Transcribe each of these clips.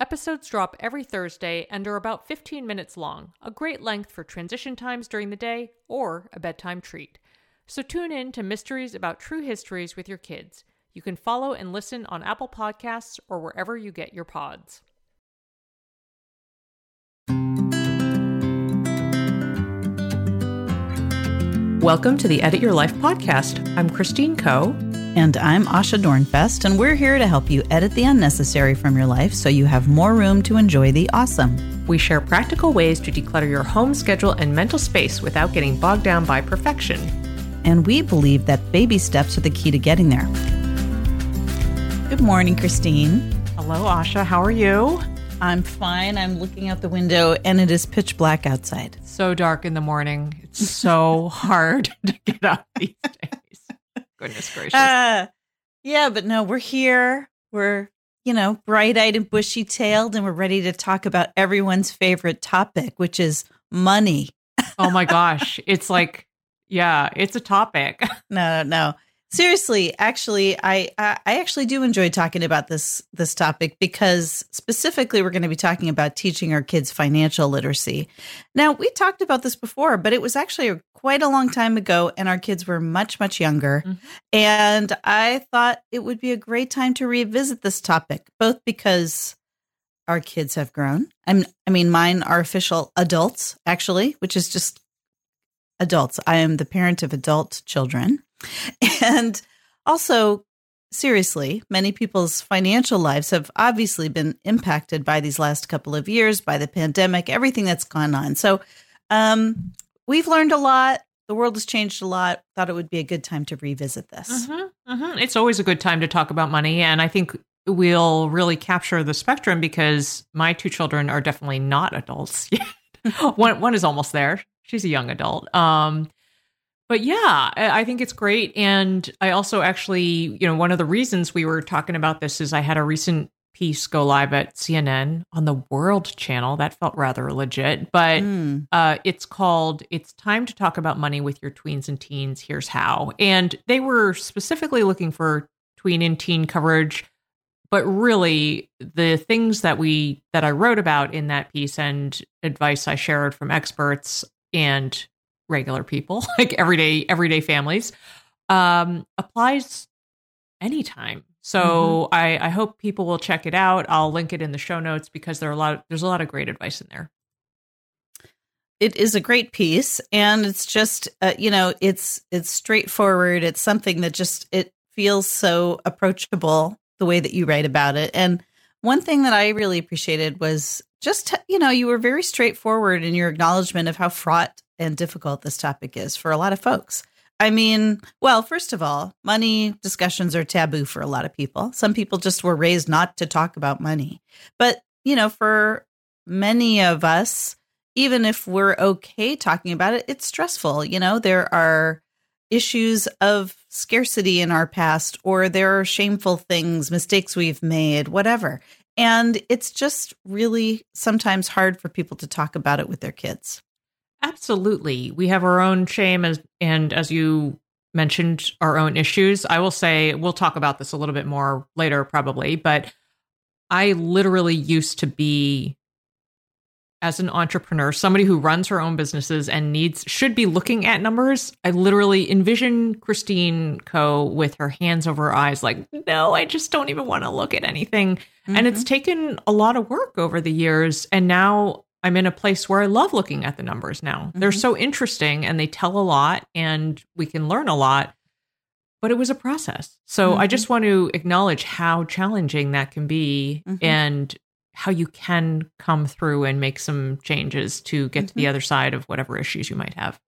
Episodes drop every Thursday and are about 15 minutes long, a great length for transition times during the day or a bedtime treat. So tune in to Mysteries About True Histories with your kids. You can follow and listen on Apple Podcasts or wherever you get your pods. Welcome to the Edit Your Life podcast. I'm Christine Koh. And I'm Asha Dornfest, and we're here to help you edit the unnecessary from your life so you have more room to enjoy the awesome. We share practical ways to declutter your home schedule and mental space without getting bogged down by perfection. And we believe that baby steps are the key to getting there. Good morning, Christine. Hello, Asha. How are you? I'm fine. I'm looking out the window, and it is pitch black outside. So dark in the morning. It's so hard to get up these days. Goodness gracious. Uh, yeah, but no, we're here. We're, you know, bright eyed and bushy tailed, and we're ready to talk about everyone's favorite topic, which is money. oh my gosh. It's like, yeah, it's a topic. No, no, no. Seriously, actually, I, I I actually do enjoy talking about this this topic because specifically we're going to be talking about teaching our kids financial literacy. Now, we talked about this before, but it was actually quite a long time ago and our kids were much much younger. Mm-hmm. And I thought it would be a great time to revisit this topic, both because our kids have grown. I'm I mean, mine are official adults actually, which is just adults. I am the parent of adult children. And also, seriously, many people's financial lives have obviously been impacted by these last couple of years, by the pandemic, everything that's gone on. So, um, we've learned a lot. The world has changed a lot. Thought it would be a good time to revisit this. Mm-hmm, mm-hmm. It's always a good time to talk about money. And I think we'll really capture the spectrum because my two children are definitely not adults yet. one, one is almost there. She's a young adult. Um, but yeah, I think it's great. And I also actually, you know, one of the reasons we were talking about this is I had a recent piece go live at CNN on the World Channel. That felt rather legit, but mm. uh, it's called It's Time to Talk About Money with Your Tweens and Teens. Here's How. And they were specifically looking for tween and teen coverage. But really, the things that we that I wrote about in that piece and advice I shared from experts and regular people, like everyday everyday families, um, applies anytime. So mm-hmm. I, I hope people will check it out. I'll link it in the show notes because there are a lot. Of, there's a lot of great advice in there. It is a great piece, and it's just uh, you know it's it's straightforward. It's something that just it feels so approachable the way that you write about it. And one thing that I really appreciated was just you know you were very straightforward in your acknowledgement of how fraught and difficult this topic is for a lot of folks. I mean, well, first of all, money discussions are taboo for a lot of people. Some people just were raised not to talk about money. But, you know, for many of us, even if we're okay talking about it, it's stressful. You know, there are issues of scarcity in our past, or there are shameful things, mistakes we've made, whatever. And it's just really sometimes hard for people to talk about it with their kids. Absolutely. We have our own shame as and as you mentioned our own issues. I will say we'll talk about this a little bit more later probably, but I literally used to be as an entrepreneur, somebody who runs her own businesses and needs should be looking at numbers. I literally envision Christine Koh with her hands over her eyes, like, no, I just don't even want to look at anything. Mm-hmm. And it's mm-hmm. taken a lot of work over the years. And now I'm in a place where I love looking at the numbers now. Mm-hmm. They're so interesting and they tell a lot and we can learn a lot. But it was a process. So mm-hmm. I just want to acknowledge how challenging that can be mm-hmm. and how you can come through and make some changes to get to the mm-hmm. other side of whatever issues you might have.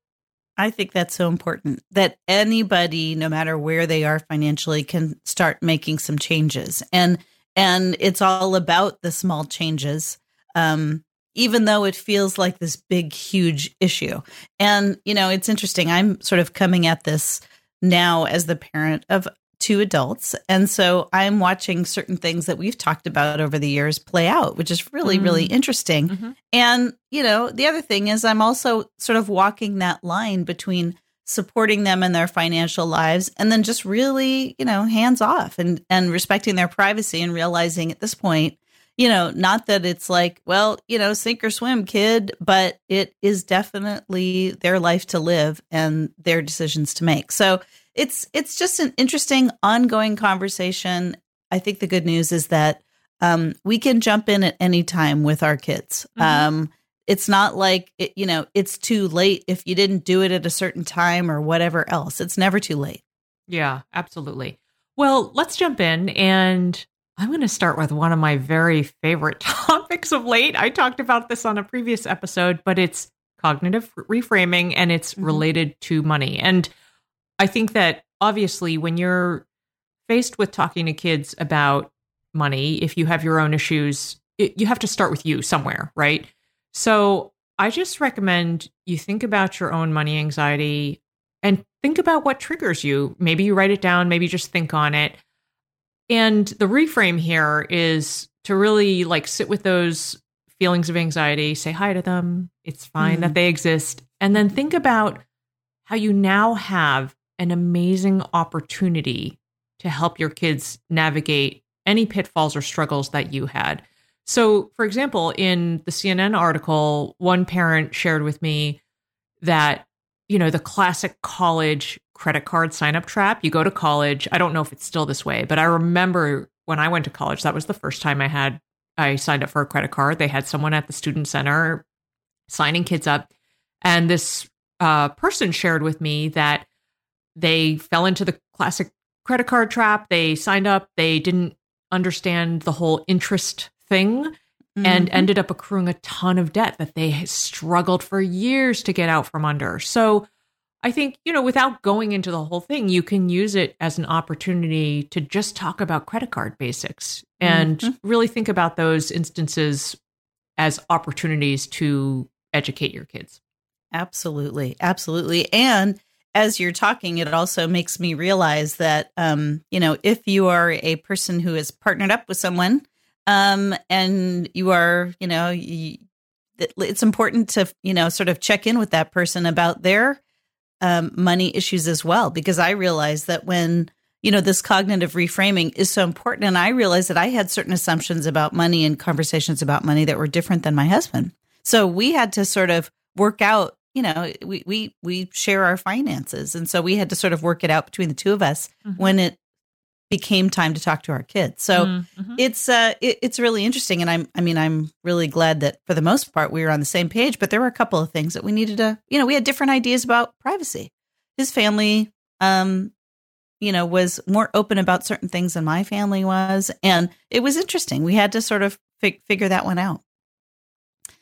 I think that's so important that anybody, no matter where they are financially, can start making some changes. And and it's all about the small changes. Um, even though it feels like this big, huge issue. And, you know, it's interesting. I'm sort of coming at this now as the parent of two adults. And so I'm watching certain things that we've talked about over the years play out, which is really, mm-hmm. really interesting. Mm-hmm. And, you know, the other thing is I'm also sort of walking that line between supporting them in their financial lives and then just really, you know, hands off and and respecting their privacy and realizing at this point, you know, not that it's like, well, you know, sink or swim, kid, but it is definitely their life to live and their decisions to make. So it's it's just an interesting ongoing conversation. I think the good news is that um, we can jump in at any time with our kids. Mm-hmm. Um, it's not like it, you know it's too late if you didn't do it at a certain time or whatever else. It's never too late. Yeah, absolutely. Well, let's jump in and I'm going to start with one of my very favorite topics of late. I talked about this on a previous episode, but it's cognitive reframing and it's mm-hmm. related to money. And I think that obviously when you're faced with talking to kids about money, if you have your own issues, it, you have to start with you somewhere, right? So I just recommend you think about your own money anxiety and think about what triggers you. Maybe you write it down, maybe just think on it. And the reframe here is to really like sit with those feelings of anxiety, say hi to them. It's fine mm-hmm. that they exist. And then think about how you now have an amazing opportunity to help your kids navigate any pitfalls or struggles that you had. So, for example, in the CNN article, one parent shared with me that, you know, the classic college credit card sign up trap. You go to college. I don't know if it's still this way, but I remember when I went to college, that was the first time I had, I signed up for a credit card. They had someone at the student center signing kids up. And this uh, person shared with me that they fell into the classic credit card trap. They signed up, they didn't understand the whole interest thing mm-hmm. and ended up accruing a ton of debt that they struggled for years to get out from under. So I think, you know, without going into the whole thing, you can use it as an opportunity to just talk about credit card basics and mm-hmm. really think about those instances as opportunities to educate your kids. Absolutely. Absolutely. And as you're talking, it also makes me realize that, um, you know, if you are a person who is partnered up with someone, um, and you are, you know, you, it's important to, you know, sort of check in with that person about their um, money issues as well, because I realize that when, you know, this cognitive reframing is so important. And I realized that I had certain assumptions about money and conversations about money that were different than my husband. So we had to sort of work out you know we we we share our finances and so we had to sort of work it out between the two of us mm-hmm. when it became time to talk to our kids. So mm-hmm. it's uh it, it's really interesting. And i'm i mean i'm really glad that for the most part we were on the same page but there were a couple of things that we needed to you know we had different ideas about privacy. His family um you know was more open about certain things than my family was. And it was interesting. We had to sort of fig- figure that one out.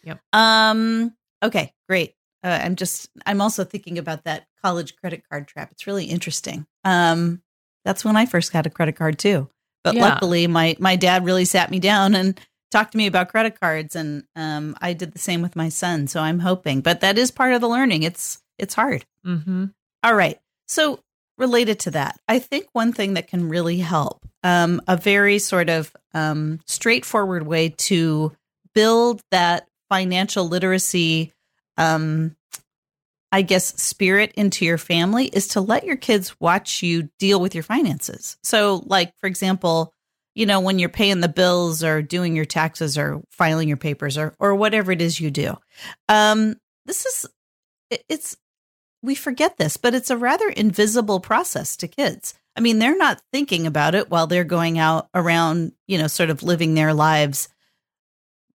Yep. Um okay great. Uh, I'm just I'm also thinking about that college credit card trap. It's really interesting. Um, that's when I first got a credit card too. But yeah. luckily, my my dad really sat me down and talked to me about credit cards, and um, I did the same with my son. So I'm hoping, but that is part of the learning. It's it's hard. Mm-hmm. All right. So related to that, I think one thing that can really help, um, a very sort of um, straightforward way to build that financial literacy um, I guess, spirit into your family is to let your kids watch you deal with your finances. So, like, for example, you know, when you're paying the bills or doing your taxes or filing your papers or, or whatever it is you do, um, this is, it's, we forget this, but it's a rather invisible process to kids. I mean, they're not thinking about it while they're going out around, you know, sort of living their lives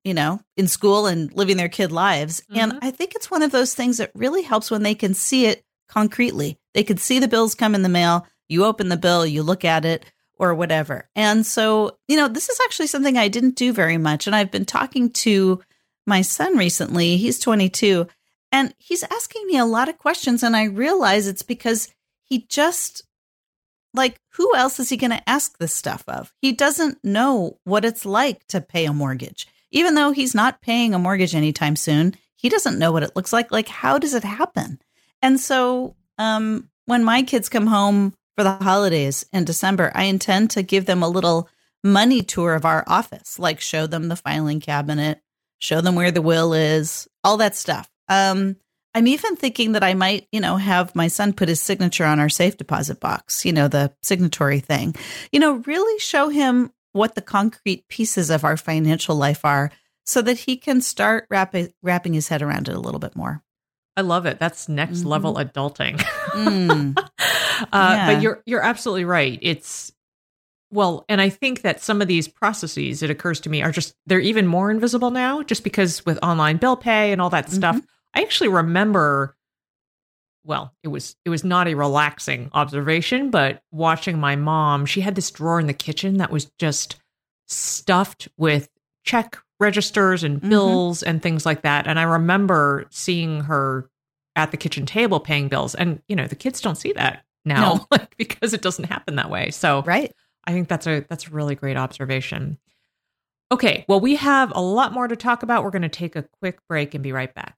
you know, in school and living their kid lives. Mm-hmm. And I think it's one of those things that really helps when they can see it concretely. They can see the bills come in the mail. You open the bill, you look at it or whatever. And so, you know, this is actually something I didn't do very much. And I've been talking to my son recently. He's 22 and he's asking me a lot of questions. And I realize it's because he just, like, who else is he going to ask this stuff of? He doesn't know what it's like to pay a mortgage. Even though he's not paying a mortgage anytime soon, he doesn't know what it looks like. Like, how does it happen? And so, um, when my kids come home for the holidays in December, I intend to give them a little money tour of our office, like show them the filing cabinet, show them where the will is, all that stuff. Um, I'm even thinking that I might, you know, have my son put his signature on our safe deposit box, you know, the signatory thing. You know, really show him what the concrete pieces of our financial life are so that he can start wrapping wrapping his head around it a little bit more. I love it. That's next mm-hmm. level adulting. mm. uh, yeah. But you're you're absolutely right. It's well, and I think that some of these processes, it occurs to me, are just they're even more invisible now, just because with online bill pay and all that mm-hmm. stuff. I actually remember. Well, it was it was not a relaxing observation, but watching my mom, she had this drawer in the kitchen that was just stuffed with check registers and mm-hmm. bills mm-hmm. and things like that. And I remember seeing her at the kitchen table paying bills. And, you know, the kids don't see that now no. like, because it doesn't happen that way. So right. I think that's a that's a really great observation. Okay, well, we have a lot more to talk about. We're going to take a quick break and be right back.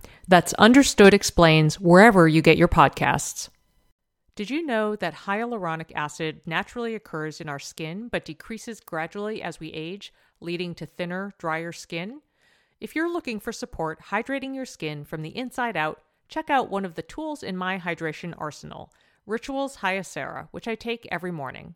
That's Understood Explains wherever you get your podcasts. Did you know that hyaluronic acid naturally occurs in our skin but decreases gradually as we age, leading to thinner, drier skin? If you're looking for support hydrating your skin from the inside out, check out one of the tools in my hydration arsenal, Rituals Hyacera, which I take every morning.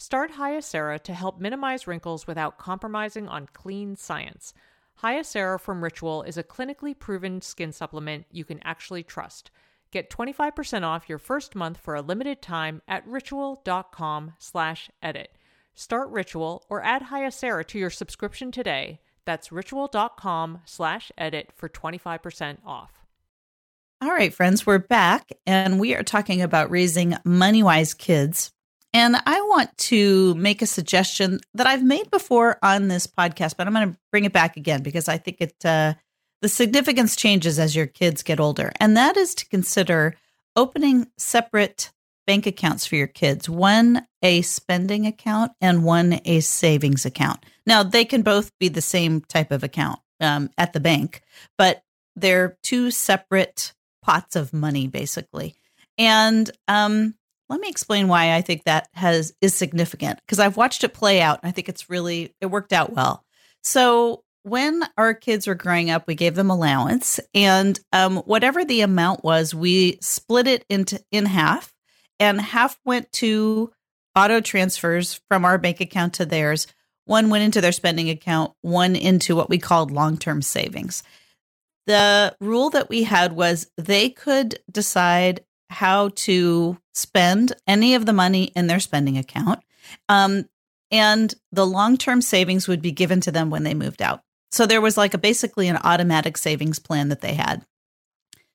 Start Hyacera to help minimize wrinkles without compromising on clean science. Hyacera from Ritual is a clinically proven skin supplement you can actually trust. Get 25% off your first month for a limited time at ritual.com slash edit. Start Ritual or add Hyacera to your subscription today. That's ritual.com slash edit for 25% off. All right, friends, we're back and we are talking about raising money wise kids. And I want to make a suggestion that I've made before on this podcast, but I'm going to bring it back again because I think it uh, the significance changes as your kids get older, and that is to consider opening separate bank accounts for your kids one a spending account and one a savings account. Now, they can both be the same type of account um, at the bank, but they're two separate pots of money, basically. And um, let me explain why I think that has is significant because I've watched it play out and I think it's really it worked out well. So when our kids were growing up, we gave them allowance, and um, whatever the amount was, we split it into in half, and half went to auto transfers from our bank account to theirs. One went into their spending account, one into what we called long term savings. the rule that we had was they could decide how to spend any of the money in their spending account. Um, and the long term savings would be given to them when they moved out. So there was like a basically an automatic savings plan that they had.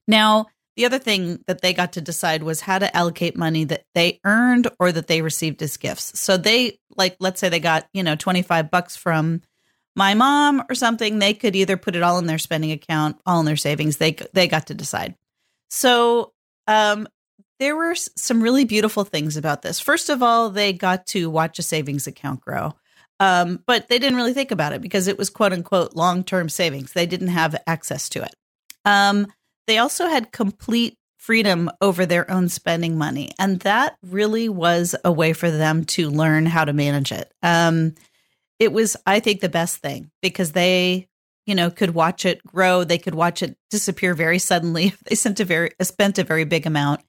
Now, the other thing that they got to decide was how to allocate money that they earned or that they received as gifts. So they like let's say they got, you know, 25 bucks from my mom or something, they could either put it all in their spending account, all in their savings. They they got to decide. So, um there were some really beautiful things about this. First of all, they got to watch a savings account grow. Um, but they didn't really think about it because it was quote unquote long term savings. They didn't have access to it. Um, they also had complete freedom over their own spending money. And that really was a way for them to learn how to manage it. Um, it was, I think, the best thing because they, you know, could watch it grow. They could watch it disappear very suddenly if they sent a very spent a very big amount.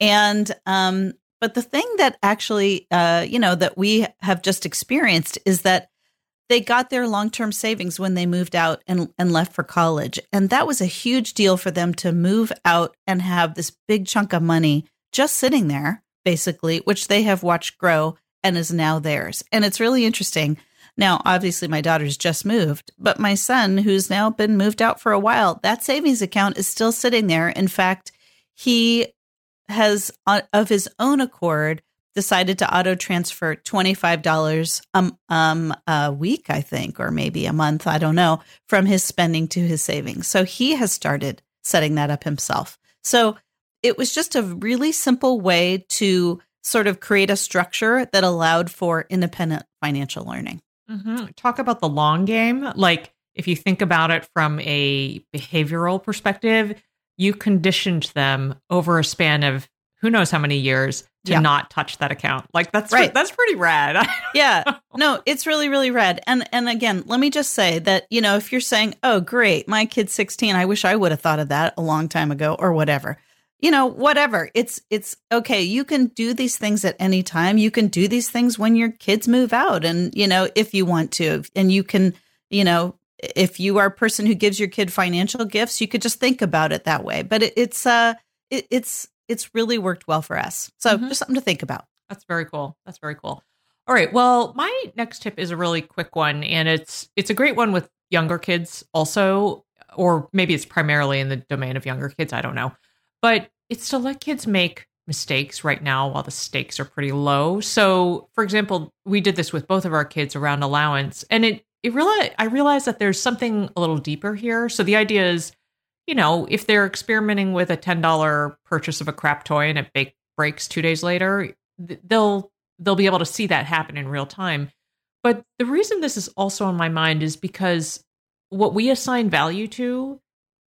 And um, but the thing that actually, uh, you know, that we have just experienced is that they got their long term savings when they moved out and, and left for college. And that was a huge deal for them to move out and have this big chunk of money just sitting there, basically, which they have watched grow and is now theirs. And it's really interesting. Now, obviously, my daughter's just moved, but my son, who's now been moved out for a while, that savings account is still sitting there. In fact, he has, uh, of his own accord, decided to auto transfer $25 um, um, a week, I think, or maybe a month, I don't know, from his spending to his savings. So he has started setting that up himself. So it was just a really simple way to sort of create a structure that allowed for independent financial learning. Mm-hmm. Talk about the long game. Like, if you think about it from a behavioral perspective, you conditioned them over a span of who knows how many years to yeah. not touch that account. Like that's right. that's pretty rad. yeah. No, it's really really rad. And and again, let me just say that, you know, if you're saying, "Oh, great, my kid's 16, I wish I would have thought of that a long time ago or whatever." You know, whatever. It's it's okay. You can do these things at any time. You can do these things when your kids move out and, you know, if you want to. And you can, you know, if you are a person who gives your kid financial gifts, you could just think about it that way. But it, it's uh it, it's it's really worked well for us. So mm-hmm. just something to think about. That's very cool. That's very cool. All right. Well, my next tip is a really quick one and it's it's a great one with younger kids also or maybe it's primarily in the domain of younger kids, I don't know. But it's to let kids make mistakes right now while the stakes are pretty low. So, for example, we did this with both of our kids around allowance and it it really I realized that there's something a little deeper here. So the idea is you know, if they're experimenting with a $10 purchase of a crap toy and it bake, breaks 2 days later, they'll they'll be able to see that happen in real time. But the reason this is also on my mind is because what we assign value to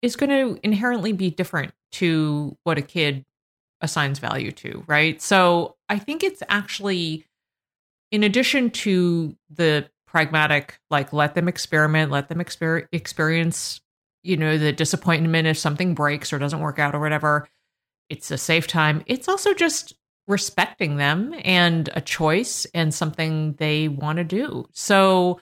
is going to inherently be different to what a kid assigns value to, right? So I think it's actually, in addition to the pragmatic, like let them experiment, let them exper- experience you know, the disappointment if something breaks or doesn't work out or whatever. It's a safe time. It's also just respecting them and a choice and something they want to do. So,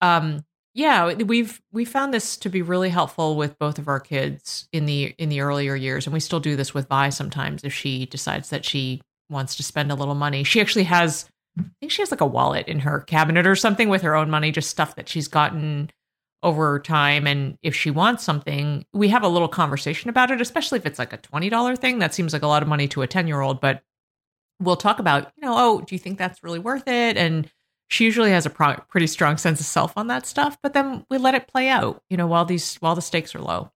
um, yeah, we've we found this to be really helpful with both of our kids in the in the earlier years, and we still do this with Vi sometimes if she decides that she wants to spend a little money. She actually has, I think she has like a wallet in her cabinet or something with her own money, just stuff that she's gotten over time and if she wants something we have a little conversation about it especially if it's like a $20 thing that seems like a lot of money to a 10 year old but we'll talk about you know oh do you think that's really worth it and she usually has a pro- pretty strong sense of self on that stuff but then we let it play out you know while these while the stakes are low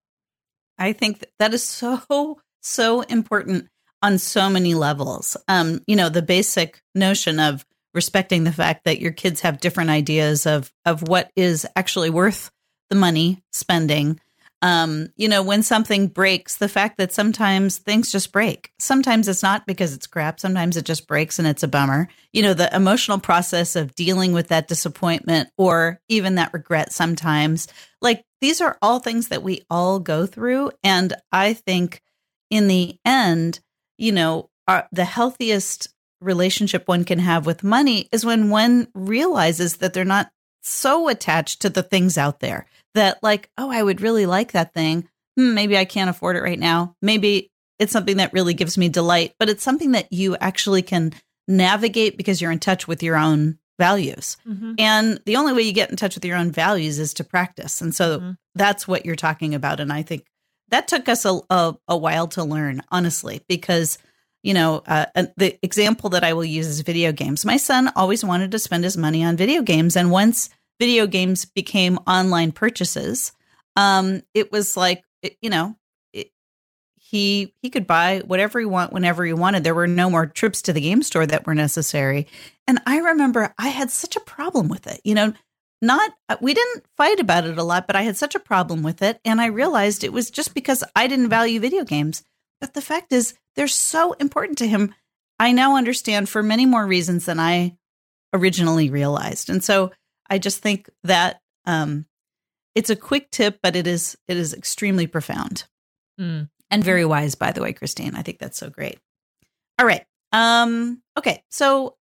i think that is so so important on so many levels um you know the basic notion of respecting the fact that your kids have different ideas of of what is actually worth the money spending. Um, you know, when something breaks, the fact that sometimes things just break. Sometimes it's not because it's crap. Sometimes it just breaks and it's a bummer. You know, the emotional process of dealing with that disappointment or even that regret sometimes. Like these are all things that we all go through. And I think in the end, you know, our, the healthiest relationship one can have with money is when one realizes that they're not so attached to the things out there that like oh i would really like that thing hmm, maybe I can't afford it right now. Maybe it's something that really gives me delight, but it's something that you actually can navigate because you're in touch with your own values. Mm-hmm. And the only way you get in touch with your own values is to practice. And so mm-hmm. that's what you're talking about. And I think that took us a, a, a while to learn, honestly, because, you know, uh, the example that I will use is video games. My son always wanted to spend his money on video games. And once video games became online purchases, um, it was like, you know, he he could buy whatever he want whenever he wanted. There were no more trips to the game store that were necessary. And I remember I had such a problem with it. You know, not uh, we didn't fight about it a lot, but I had such a problem with it and I realized it was just because I didn't value video games. But the fact is they're so important to him. I now understand for many more reasons than I originally realized. And so I just think that um it's a quick tip, but it is it is extremely profound. Mm and very wise, by the way, Christine. I think that's so great. All right. Um, okay. So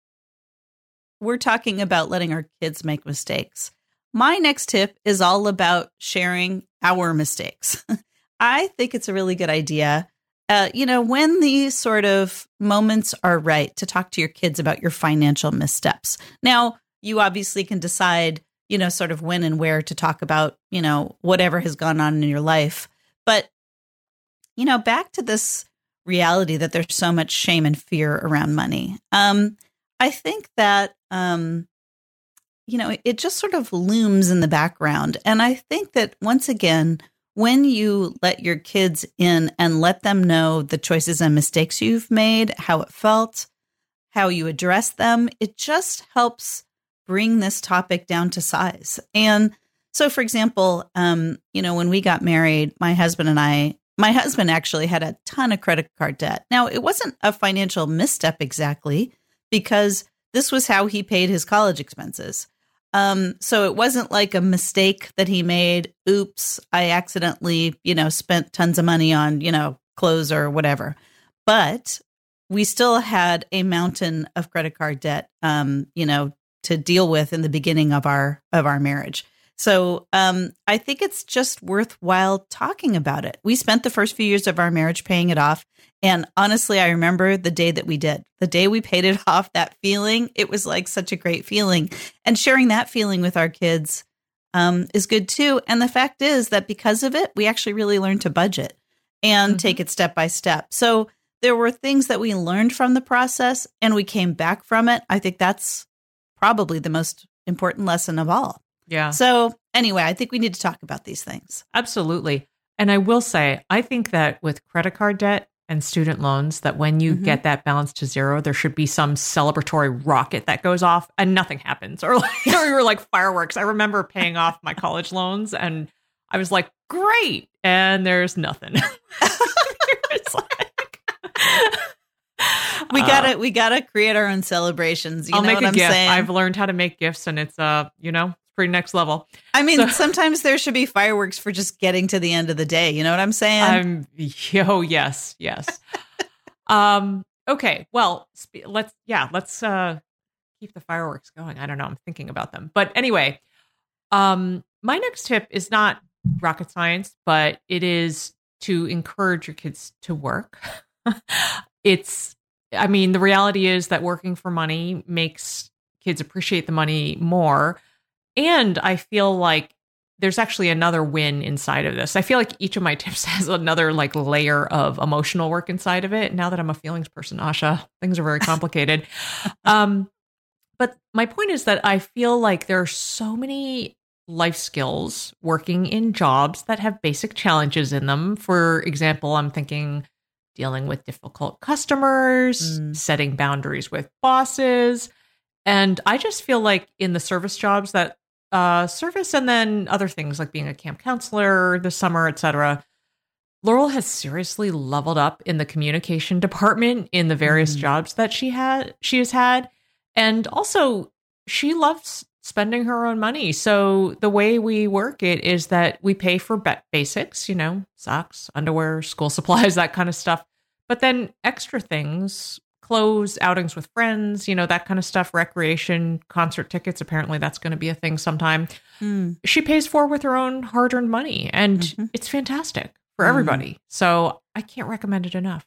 we're talking about letting our kids make mistakes. My next tip is all about sharing our mistakes. I think it's a really good idea. Uh, you know, when these sort of moments are right to talk to your kids about your financial missteps. Now, you obviously can decide, you know, sort of when and where to talk about, you know, whatever has gone on in your life. But you know, back to this reality that there's so much shame and fear around money. Um, I think that, um, you know, it just sort of looms in the background. And I think that once again, when you let your kids in and let them know the choices and mistakes you've made, how it felt, how you address them, it just helps bring this topic down to size. And so, for example, um, you know, when we got married, my husband and I my husband actually had a ton of credit card debt. Now, it wasn't a financial misstep exactly because this was how he paid his college expenses. Um, so it wasn't like a mistake that he made. Oops, I accidentally, you know, spent tons of money on, you know, clothes or whatever. But we still had a mountain of credit card debt, um, you know, to deal with in the beginning of our of our marriage. So um, I think it's just worthwhile talking about it. We spent the first few years of our marriage paying it off. And honestly, I remember the day that we did, the day we paid it off, that feeling, it was like such a great feeling. And sharing that feeling with our kids um, is good too. And the fact is that because of it, we actually really learned to budget and mm-hmm. take it step by step. So there were things that we learned from the process and we came back from it. I think that's probably the most important lesson of all. Yeah. So, anyway, I think we need to talk about these things. Absolutely. And I will say, I think that with credit card debt and student loans, that when you mm-hmm. get that balance to zero, there should be some celebratory rocket that goes off and nothing happens. Or like, we were like fireworks. I remember paying off my college loans and I was like, great. And there's nothing. it's like, we gotta uh, we gotta create our own celebrations. You I'll know make what a I'm gift. saying? I've learned how to make gifts, and it's uh, you know, pretty next level. I mean, so, sometimes there should be fireworks for just getting to the end of the day. You know what I'm saying? I'm oh yes, yes. um. Okay. Well, let's yeah, let's uh keep the fireworks going. I don't know. I'm thinking about them, but anyway, um, my next tip is not rocket science, but it is to encourage your kids to work. it's I mean, the reality is that working for money makes kids appreciate the money more. And I feel like there's actually another win inside of this. I feel like each of my tips has another like layer of emotional work inside of it. Now that I'm a feelings person, Asha, things are very complicated. um, but my point is that I feel like there are so many life skills working in jobs that have basic challenges in them. For example, I'm thinking dealing with difficult customers, mm. setting boundaries with bosses. And I just feel like in the service jobs that uh, service and then other things like being a camp counselor this summer, etc. Laurel has seriously leveled up in the communication department in the various mm. jobs that she had she has had. And also she loves spending her own money. So the way we work it is that we pay for basics, you know, socks, underwear, school supplies, that kind of stuff. But then extra things clothes, outings with friends, you know, that kind of stuff, recreation, concert tickets. Apparently, that's going to be a thing sometime. Mm. She pays for with her own hard earned money, and mm-hmm. it's fantastic for everybody. So I can't recommend it enough.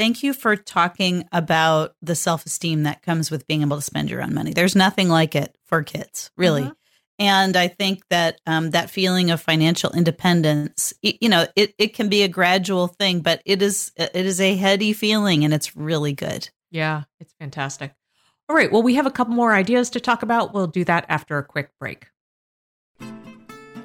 Thank you for talking about the self esteem that comes with being able to spend your own money. There's nothing like it for kids, really. Mhm. And I think that um, that feeling of financial independence, you know, it, it can be a gradual thing, but it is it is a heady feeling, and it's really good. Yeah, it's fantastic. All right. Well, we have a couple more ideas to talk about. We'll do that after a quick break.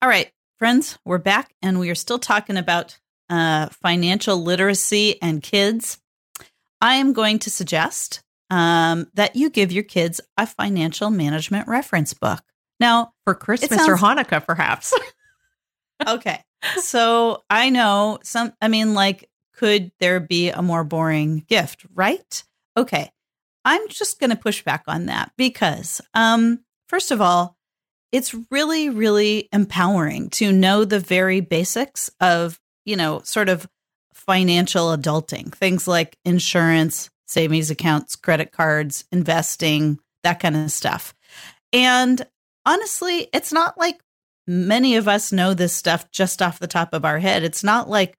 All right, friends, we're back and we are still talking about uh, financial literacy and kids. I am going to suggest um, that you give your kids a financial management reference book. Now, For Christmas or Hanukkah, perhaps. okay, so I know some, I mean, like, could there be a more boring gift, right? Okay, I'm just going to push back on that because, um, first of all, it's really, really empowering to know the very basics of, you know, sort of financial adulting, things like insurance, savings accounts, credit cards, investing, that kind of stuff. And honestly, it's not like many of us know this stuff just off the top of our head. It's not like,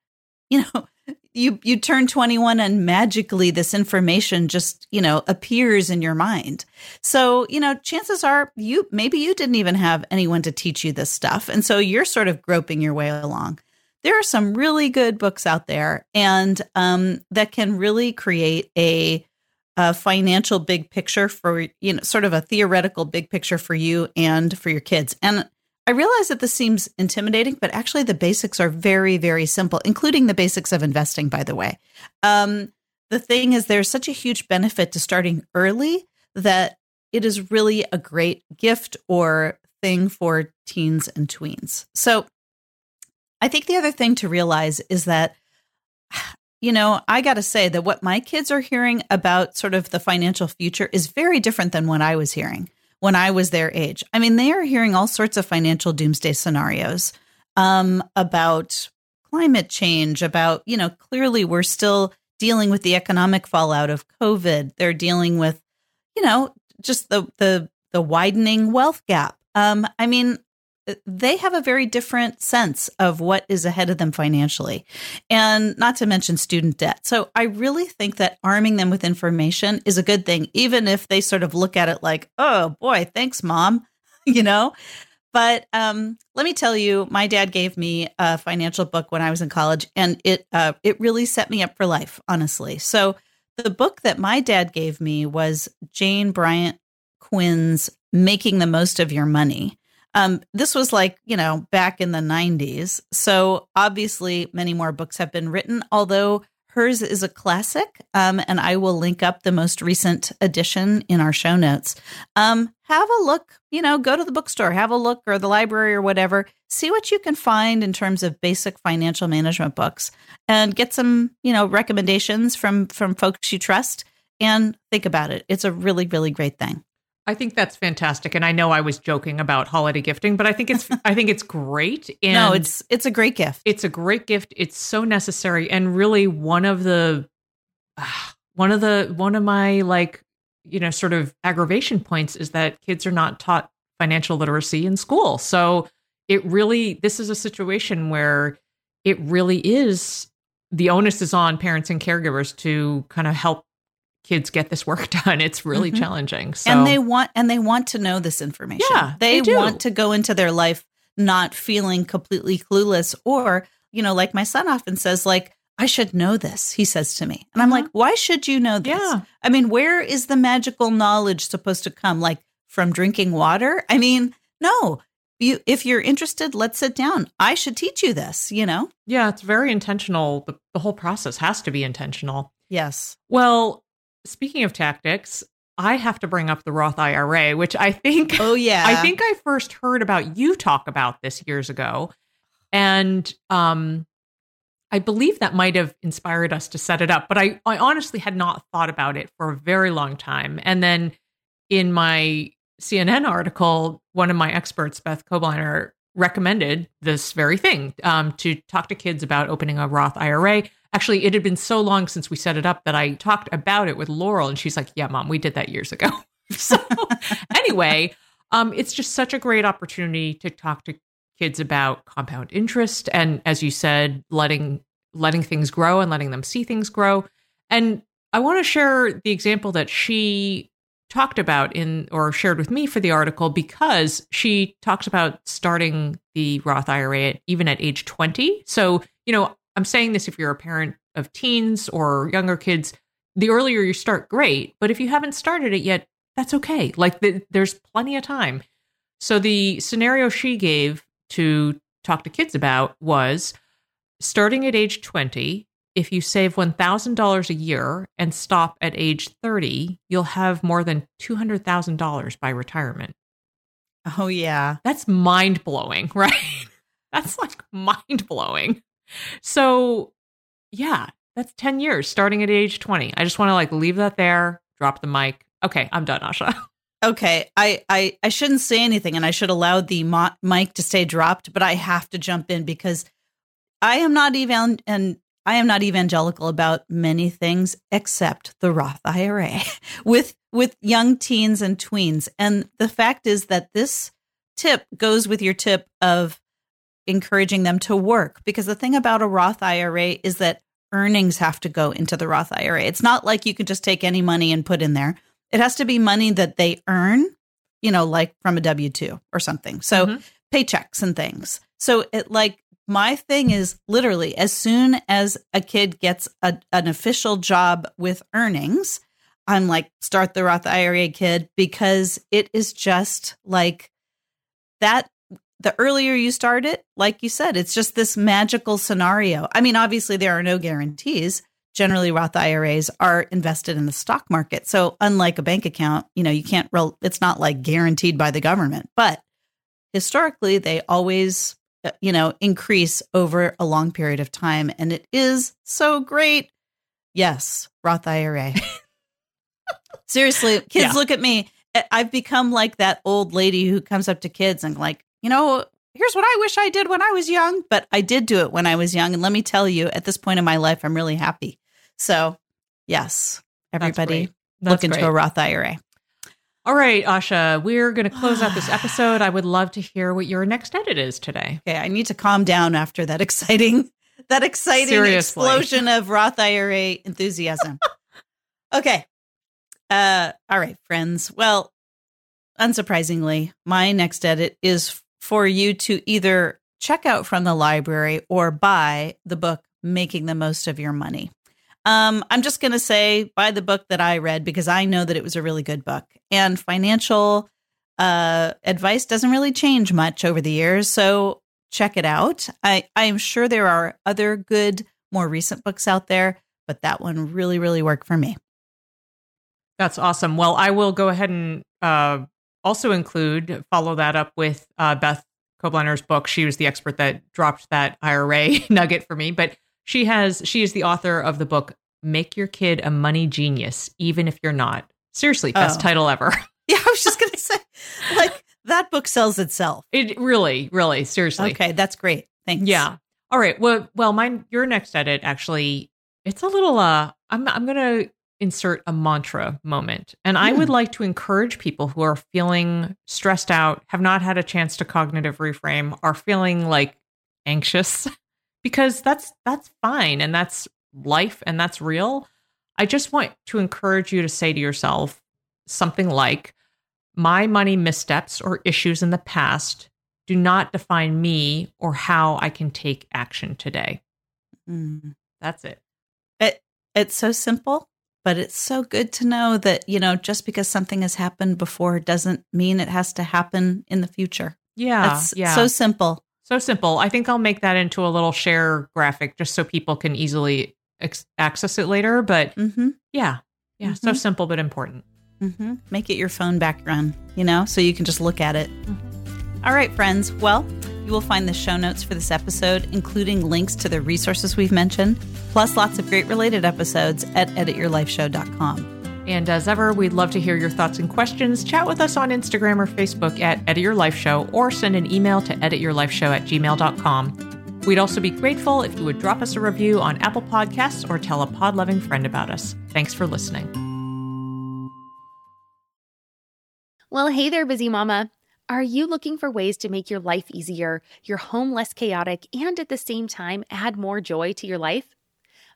you know, you you turn 21 and magically this information just, you know, appears in your mind. So, you know, chances are you maybe you didn't even have anyone to teach you this stuff. And so you're sort of groping your way along. There are some really good books out there and um, that can really create a, a financial big picture for, you know, sort of a theoretical big picture for you and for your kids. And I realize that this seems intimidating, but actually the basics are very, very simple, including the basics of investing, by the way. Um, the thing is, there's such a huge benefit to starting early that it is really a great gift or thing for teens and tweens. So I think the other thing to realize is that, you know, I got to say that what my kids are hearing about sort of the financial future is very different than what I was hearing when I was their age. I mean, they are hearing all sorts of financial doomsday scenarios um, about climate change, about, you know, clearly we're still dealing with the economic fallout of COVID. They're dealing with, you know, just the the the widening wealth gap. Um, I mean, they have a very different sense of what is ahead of them financially, and not to mention student debt. So I really think that arming them with information is a good thing, even if they sort of look at it like, "Oh boy, thanks, mom," you know. But um, let me tell you, my dad gave me a financial book when I was in college, and it uh, it really set me up for life, honestly. So the book that my dad gave me was Jane Bryant Quinn's "Making the Most of Your Money." Um, this was like you know back in the '90s, so obviously many more books have been written. Although Hers is a classic, um, and I will link up the most recent edition in our show notes. Um, have a look, you know, go to the bookstore, have a look, or the library or whatever. See what you can find in terms of basic financial management books, and get some, you know, recommendations from from folks you trust. And think about it. It's a really, really great thing. I think that's fantastic, and I know I was joking about holiday gifting, but I think it's I think it's great. And no, it's it's a great gift. It's a great gift. It's so necessary, and really one of the uh, one of the one of my like you know sort of aggravation points is that kids are not taught financial literacy in school. So it really this is a situation where it really is the onus is on parents and caregivers to kind of help kids get this work done. It's really mm-hmm. challenging. So. And they want and they want to know this information. Yeah, they, they want to go into their life not feeling completely clueless or, you know, like my son often says like I should know this, he says to me. And I'm mm-hmm. like, why should you know this? Yeah. I mean, where is the magical knowledge supposed to come? Like from drinking water? I mean, no. You if you're interested, let's sit down. I should teach you this, you know? Yeah, it's very intentional. The, the whole process has to be intentional. Yes. Well, speaking of tactics, I have to bring up the Roth IRA, which I think Oh yeah. I think I first heard about you talk about this years ago. And um I believe that might have inspired us to set it up, but I I honestly had not thought about it for a very long time. And then in my CNN article, one of my experts, Beth Kobliner, recommended this very thing um, to talk to kids about opening a Roth IRA. Actually, it had been so long since we set it up that I talked about it with Laurel, and she's like, "Yeah, mom, we did that years ago." so, anyway, um, it's just such a great opportunity to talk to kids about compound interest, and as you said, letting letting things grow and letting them see things grow. And I want to share the example that she talked about in or shared with me for the article because she talks about starting the Roth IRA even at age 20. So, you know, I'm saying this if you're a parent of teens or younger kids, the earlier you start, great. But if you haven't started it yet, that's okay. Like the, there's plenty of time. So the scenario she gave to talk to kids about was starting at age 20, if you save $1,000 a year and stop at age 30, you'll have more than $200,000 by retirement. Oh, yeah. That's mind blowing, right? That's like mind blowing. So, yeah, that's 10 years starting at age 20. I just want to like leave that there, drop the mic. Okay, I'm done, Asha. Okay, I, I I shouldn't say anything, and I should allow the mo- mic to stay dropped, but I have to jump in because I am not even and I am not evangelical about many things except the Roth IRA with with young teens and tweens, and the fact is that this tip goes with your tip of encouraging them to work because the thing about a Roth IRA is that earnings have to go into the Roth IRA. It's not like you can just take any money and put in there. It has to be money that they earn, you know, like from a W 2 or something. So mm-hmm. paychecks and things. So it like my thing is literally as soon as a kid gets a, an official job with earnings, I'm like, start the Roth IRA kid because it is just like that the earlier you start it, like you said, it's just this magical scenario. I mean, obviously, there are no guarantees. Generally, Roth IRAs are invested in the stock market. So, unlike a bank account, you know, you can't, roll, it's not like guaranteed by the government. But historically, they always, Uh, you know, increase over a long period of time. And it is so great. Yes, Roth IRA. Seriously, kids yeah. look at me. I've become like that old lady who comes up to kids and like, you know, here's what I wish I did when I was young, but I did do it when I was young. And let me tell you, at this point in my life, I'm really happy. So, yes, everybody look into a Roth IRA. All right, Asha, we're going to close out this episode. I would love to hear what your next edit is today. Okay, I need to calm down after that exciting that exciting Seriously. explosion of Roth IRA enthusiasm. okay. Uh all right, friends. Well, unsurprisingly, my next edit is for you to either check out from the library or buy the book Making the Most of Your Money. Um, I'm just going to say buy the book that I read because I know that it was a really good book. And financial uh, advice doesn't really change much over the years. So check it out. I, I am sure there are other good, more recent books out there, but that one really, really worked for me. That's awesome. Well, I will go ahead and uh, also include, follow that up with uh, Beth Kobliner's book. She was the expert that dropped that IRA nugget for me, but she has, she is the author of the book, Make Your Kid a Money Genius, even if you're not. Seriously, best Oh. title ever. Yeah, I was just going to say, like, that book sells itself. It really, really, seriously. Okay, that's great. Thanks. Yeah. All right. Well, well, mine, your next edit actually, it's a little. Uh, I'm I'm gonna insert a mantra moment, and I would like to encourage people who are feeling stressed out, have not had a chance to cognitive reframe, are feeling like anxious, because that's that's fine and that's life and that's real. I just want to encourage you to say to yourself something like, "My money missteps or issues in the past." do not define me or how I can take action today. Mm. That's it. It it's so simple, but it's so good to know that, you know, just because something has happened before doesn't mean it has to happen in the future. Yeah. That's yeah. so simple. So simple. I think I'll make that into a little share graphic just so people can easily ex- access it later. But Mm-hmm. yeah. Yeah. So Mhm. simple, but important. Mm-hmm. Make it your phone background, you know, so you can just look at it. All right, friends. Well, you will find the show notes for this episode, including links to the resources we've mentioned, plus lots of great related episodes at edityourlifeshow.com. And as ever, we'd love to hear your thoughts and questions. Chat with us on Instagram or Facebook at Edit Your Life Show or send an email to edityourlifeshow at gmail.com. We'd also be grateful if you would drop us a review on Apple Podcasts or tell a pod loving friend about us. Thanks for listening. Well, hey there, busy mama. Are you looking for ways to make your life easier, your home less chaotic, and at the same time add more joy to your life?